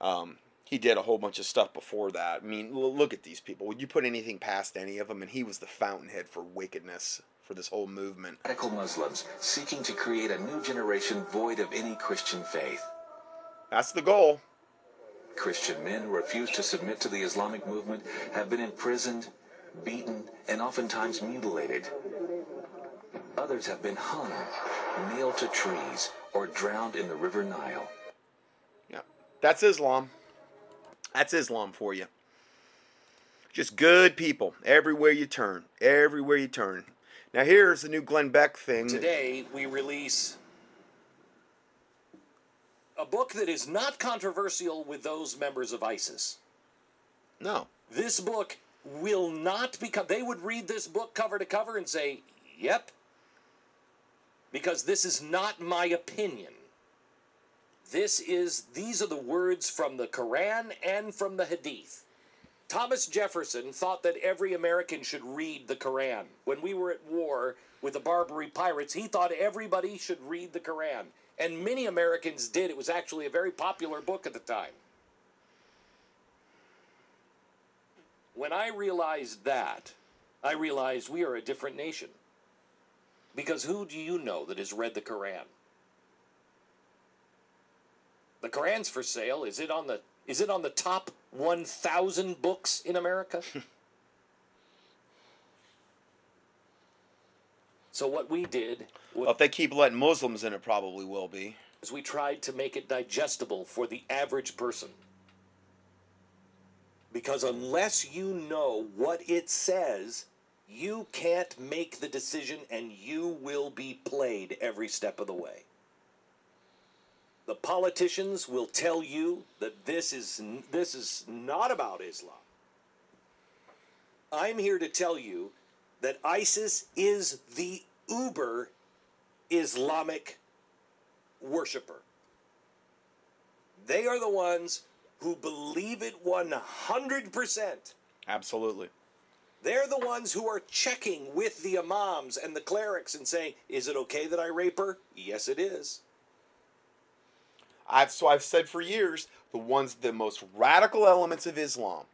um, he did a whole bunch of stuff before that. I mean, look at these people. Would you put anything past any of them? And he was the fountainhead for wickedness for this whole movement. radical Muslims seeking to create a new generation void of any Christian faith. That's the goal. Christian men who refuse to submit to the Islamic movement have been imprisoned, beaten, and oftentimes mutilated. Others have been hung, nailed to trees, or drowned in the River Nile. Yeah, that's Islam. That's Islam for you. Just good people everywhere you turn. Everywhere you turn. Now here's the new Glenn Beck thing. Today, we release a book that is not controversial with those members of ISIS. No. This book will not become. They would read this book cover to cover and say, yep. Because this is not my opinion. This is, these are the words from the Quran and from the Hadith. Thomas Jefferson thought that every American should read the Quran. When we were at war with the Barbary pirates, he thought everybody should read the Quran. And many Americans did. It was actually a very popular book at the time. When I realized that, I realized we are a different nation. Because who do you know that has read the Quran? The Quran's for sale. Is it on the is it on the top 1000 books in America? so what we did Well, if they keep letting Muslims in, it probably will be. is we tried to make it digestible for the average person. Because unless you know what it says, you can't make the decision and you will be played every step of the way. The politicians will tell you that this is this is not about Islam. I'm here to tell you that ISIS is the uber Islamic worshiper. They are the ones who believe it 100%. Absolutely. They're the ones who are checking with the imams and the clerics and saying, Is it okay that I rape her? Yes, it is. I've so I've said for years the ones the most radical elements of Islam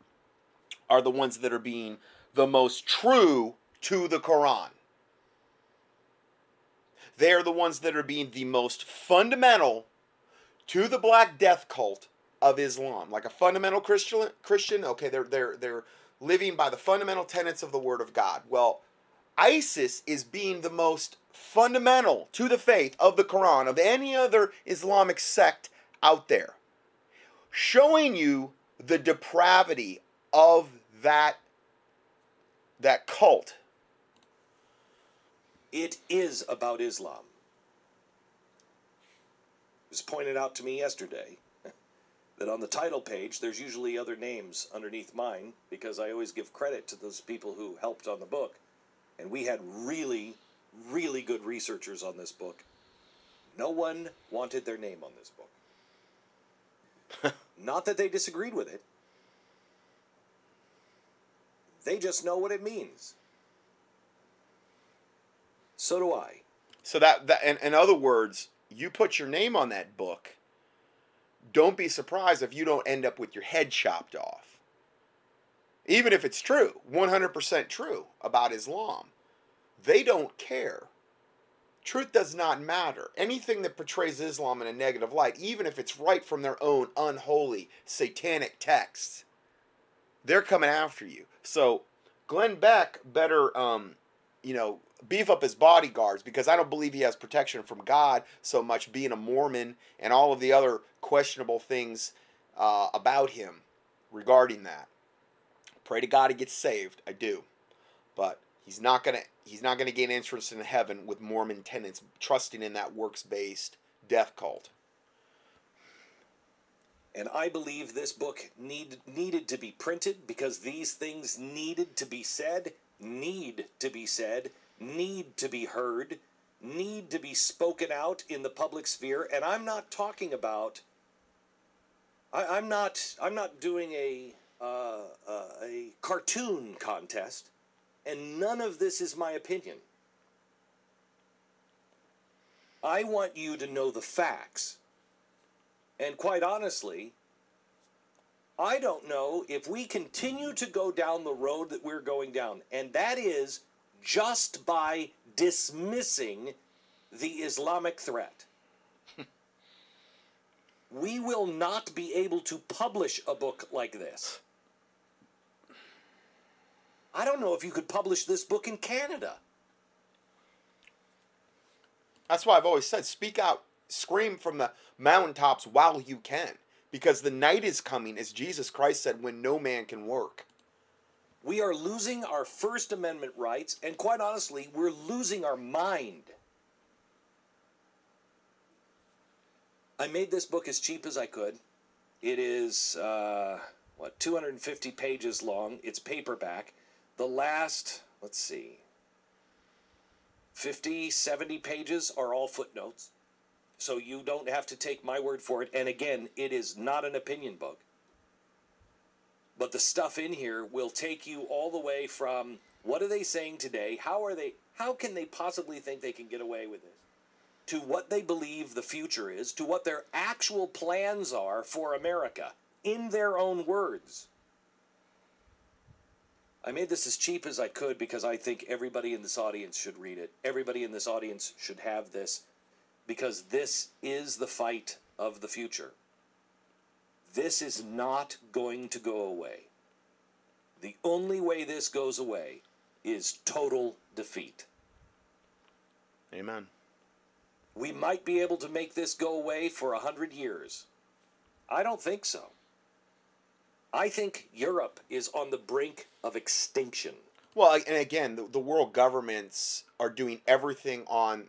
are the ones that are being the most true to the Quran. They are the ones that are being the most fundamental to the Black Death cult of Islam. Like a fundamental Christian Christian, okay, they're they're they're living by the fundamental tenets of the Word of God. Well, ISIS is being the most fundamental to the faith of the Quran of any other Islamic sect out there, showing you the depravity of that that cult. It is about Islam. It was pointed out to me yesterday that on the title page there's usually other names underneath mine because I always give credit to those people who helped on the book. And we had really, really good researchers on this book. No one wanted their name on this book. Not that they disagreed with it. They just know what it means. So do I. So that that in, in other words, you put your name on that book. Don't be surprised if you don't end up with your head chopped off. Even if it's true, 100% true about Islam. They don't care. Truth does not matter. Anything that portrays Islam in a negative light, even if it's right from their own unholy, satanic texts, they're coming after you. So Glenn Beck better, um, you know, beef up his bodyguards because I don't believe he has protection from God so much being a Mormon and all of the other questionable things uh, about him regarding that. Pray to God he gets saved. I do. But he's not gonna he's not gonna gain entrance in heaven with Mormon tenants trusting in that works based death cult. And I believe this book need, needed to be printed because these things needed to be said, need to be said, need to be heard, need to be spoken out in the public sphere. And I'm not talking about. I, am not. I'm not doing a uh, uh, a cartoon contest, and none of this is my opinion. I want you to know the facts. And quite honestly, I don't know if we continue to go down the road that we're going down, and that is just by dismissing the Islamic threat. we will not be able to publish a book like this. I don't know if you could publish this book in Canada. That's why I've always said speak out, scream from the mountaintops while you can. Because the night is coming, as Jesus Christ said, when no man can work. We are losing our First Amendment rights, and quite honestly, we're losing our mind. I made this book as cheap as I could. It is, uh, what, 250 pages long. It's paperback. The last, let's see, 50, 70 pages are all footnotes. So you don't have to take my word for it. And again, it is not an opinion book. But the stuff in here will take you all the way from what are they saying today? How are they how can they possibly think they can get away with this? To what they believe the future is, to what their actual plans are for America in their own words. I made this as cheap as I could because I think everybody in this audience should read it. Everybody in this audience should have this because this is the fight of the future. This is not going to go away. The only way this goes away is total defeat. Amen. We might be able to make this go away for a hundred years. I don't think so. I think Europe is on the brink of extinction. Well, and again, the, the world governments are doing everything on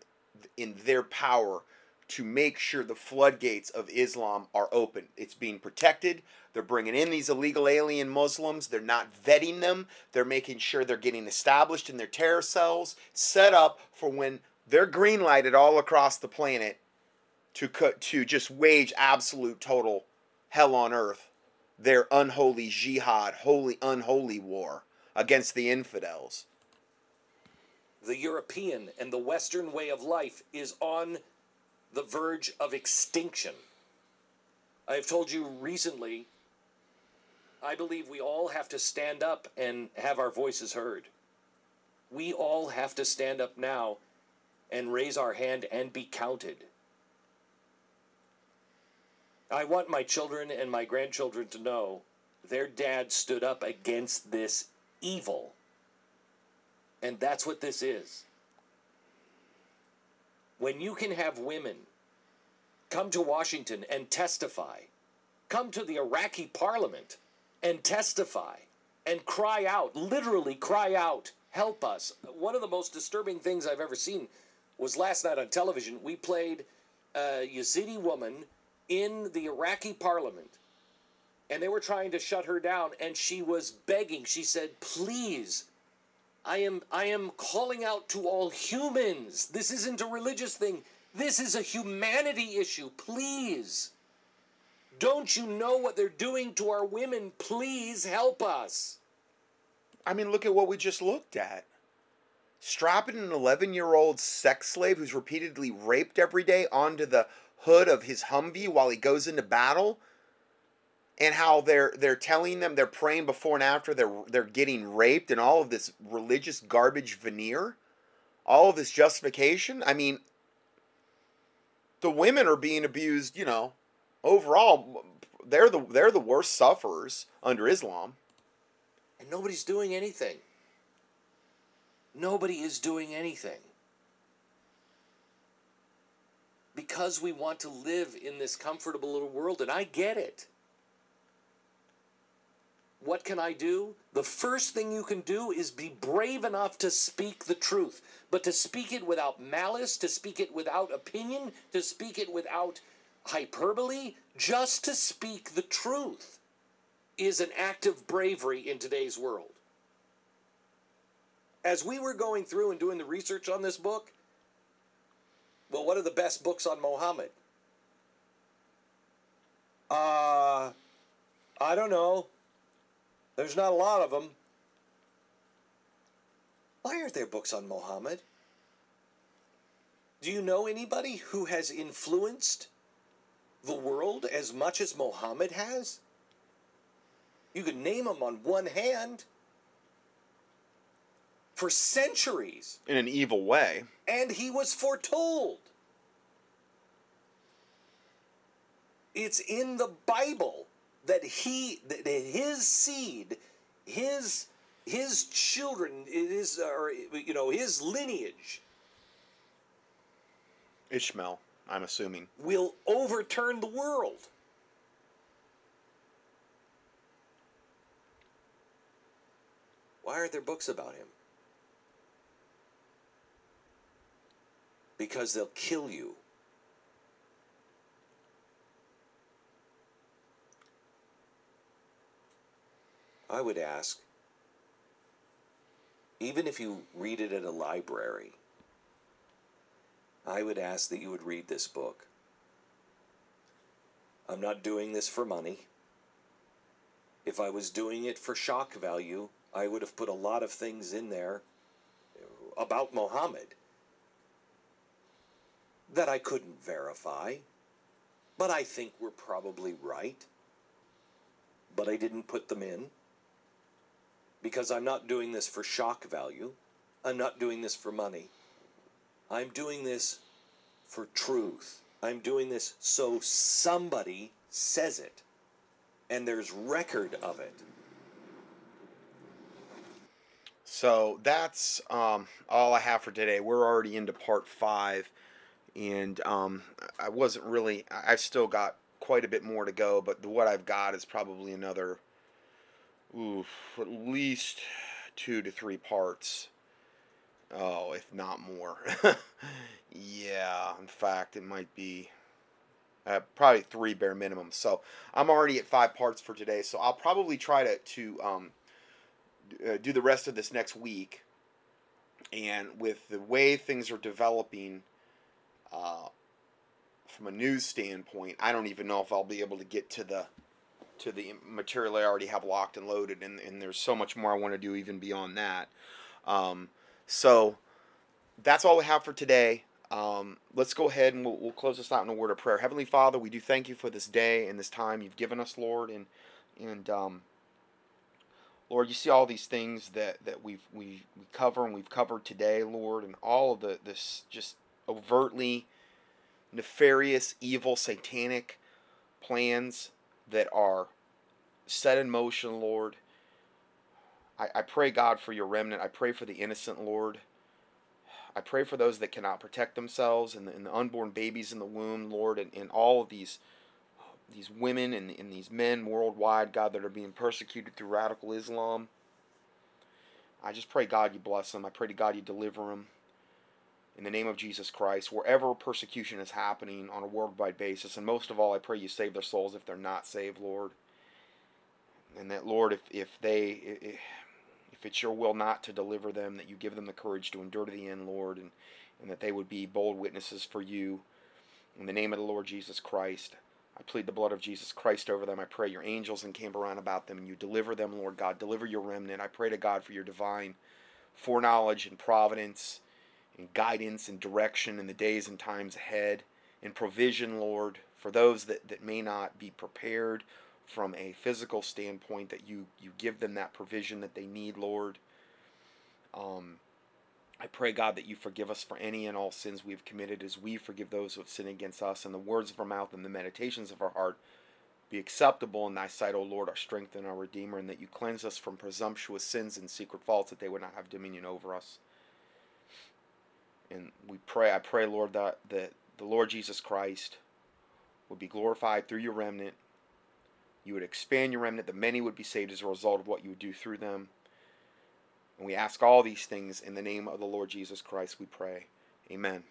in their power to make sure the floodgates of Islam are open. It's being protected. They're bringing in these illegal alien Muslims. They're not vetting them. They're making sure they're getting established in their terror cells, set up for when they're green lighted all across the planet to cut to just wage absolute total hell on earth. Their unholy jihad, holy unholy war against the infidels. The European and the Western way of life is on the verge of extinction. I have told you recently, I believe we all have to stand up and have our voices heard. We all have to stand up now and raise our hand and be counted. I want my children and my grandchildren to know their dad stood up against this evil. And that's what this is when you can have women come to Washington and testify, come to the Iraqi parliament and testify and cry out, literally cry out, help us. One of the most disturbing things I've ever seen was last night on television. We played a Yazidi woman in the Iraqi parliament and they were trying to shut her down and she was begging. She said, please I am I am calling out to all humans. This isn't a religious thing. This is a humanity issue. Please. Don't you know what they're doing to our women? Please help us. I mean, look at what we just looked at. Strapping an 11 year old sex slave who's repeatedly raped every day onto the hood of his Humvee while he goes into battle and how they're they're telling them they're praying before and after they're they're getting raped and all of this religious garbage veneer all of this justification i mean the women are being abused you know overall they're the they're the worst sufferers under islam and nobody's doing anything Nobody is doing anything. Because we want to live in this comfortable little world, and I get it. What can I do? The first thing you can do is be brave enough to speak the truth, but to speak it without malice, to speak it without opinion, to speak it without hyperbole, just to speak the truth is an act of bravery in today's world. As we were going through and doing the research on this book, well, what are the best books on Mohammed? Uh, I don't know. There's not a lot of them. Why aren't there books on Mohammed? Do you know anybody who has influenced the world as much as Mohammed has? You could name them on one hand for centuries. In an evil way. And he was foretold. It's in the Bible that he that his seed, his his children, it is or you know, his lineage Ishmael, I'm assuming. will overturn the world. Why aren't there books about him? Because they'll kill you. I would ask, even if you read it at a library, I would ask that you would read this book. I'm not doing this for money. If I was doing it for shock value, I would have put a lot of things in there about Mohammed that I couldn't verify, but I think we're probably right. But I didn't put them in because I'm not doing this for shock value. I'm not doing this for money. I'm doing this for truth. I'm doing this so somebody says it and there's record of it. So that's um, all I have for today. We're already into part five, and um, I wasn't really. I've still got quite a bit more to go, but what I've got is probably another, ooh, at least two to three parts. Oh, if not more. yeah, in fact, it might be uh, probably three bare minimum. So I'm already at five parts for today. So I'll probably try to to um, uh, do the rest of this next week. And with the way things are developing, uh, from a news standpoint, I don't even know if I'll be able to get to the to the material I already have locked and loaded, and, and there's so much more I want to do even beyond that. Um, so that's all we have for today. Um, let's go ahead and we'll, we'll close this out in a word of prayer. Heavenly Father, we do thank you for this day and this time you've given us, Lord, and and um, Lord, you see all these things that that we've we we cover and we've covered today, Lord, and all of the this just overtly nefarious, evil, satanic plans that are set in motion, Lord. I, I pray, God, for your remnant. I pray for the innocent, Lord. I pray for those that cannot protect themselves and the, and the unborn babies in the womb, Lord, and, and all of these these women and, and these men worldwide, God, that are being persecuted through radical Islam. I just pray, God, you bless them. I pray to God you deliver them in the name of Jesus Christ, wherever persecution is happening on a worldwide basis. And most of all, I pray you save their souls if they're not saved, Lord. And that, Lord, if, if they, if it's your will not to deliver them, that you give them the courage to endure to the end, Lord, and, and that they would be bold witnesses for you. In the name of the Lord Jesus Christ, I plead the blood of Jesus Christ over them. I pray your angels encamp around about them and you deliver them, Lord God. Deliver your remnant. I pray to God for your divine foreknowledge and providence and guidance and direction in the days and times ahead and provision, Lord, for those that, that may not be prepared from a physical standpoint, that you, you give them that provision that they need, Lord. Um, I pray, God, that you forgive us for any and all sins we have committed as we forgive those who have sinned against us, and the words of our mouth and the meditations of our heart be acceptable in thy sight, O Lord, our strength and our Redeemer, and that you cleanse us from presumptuous sins and secret faults, that they would not have dominion over us. And we pray, I pray, Lord, that, that the Lord Jesus Christ would be glorified through your remnant. You would expand your remnant, that many would be saved as a result of what you would do through them. And we ask all these things in the name of the Lord Jesus Christ, we pray. Amen.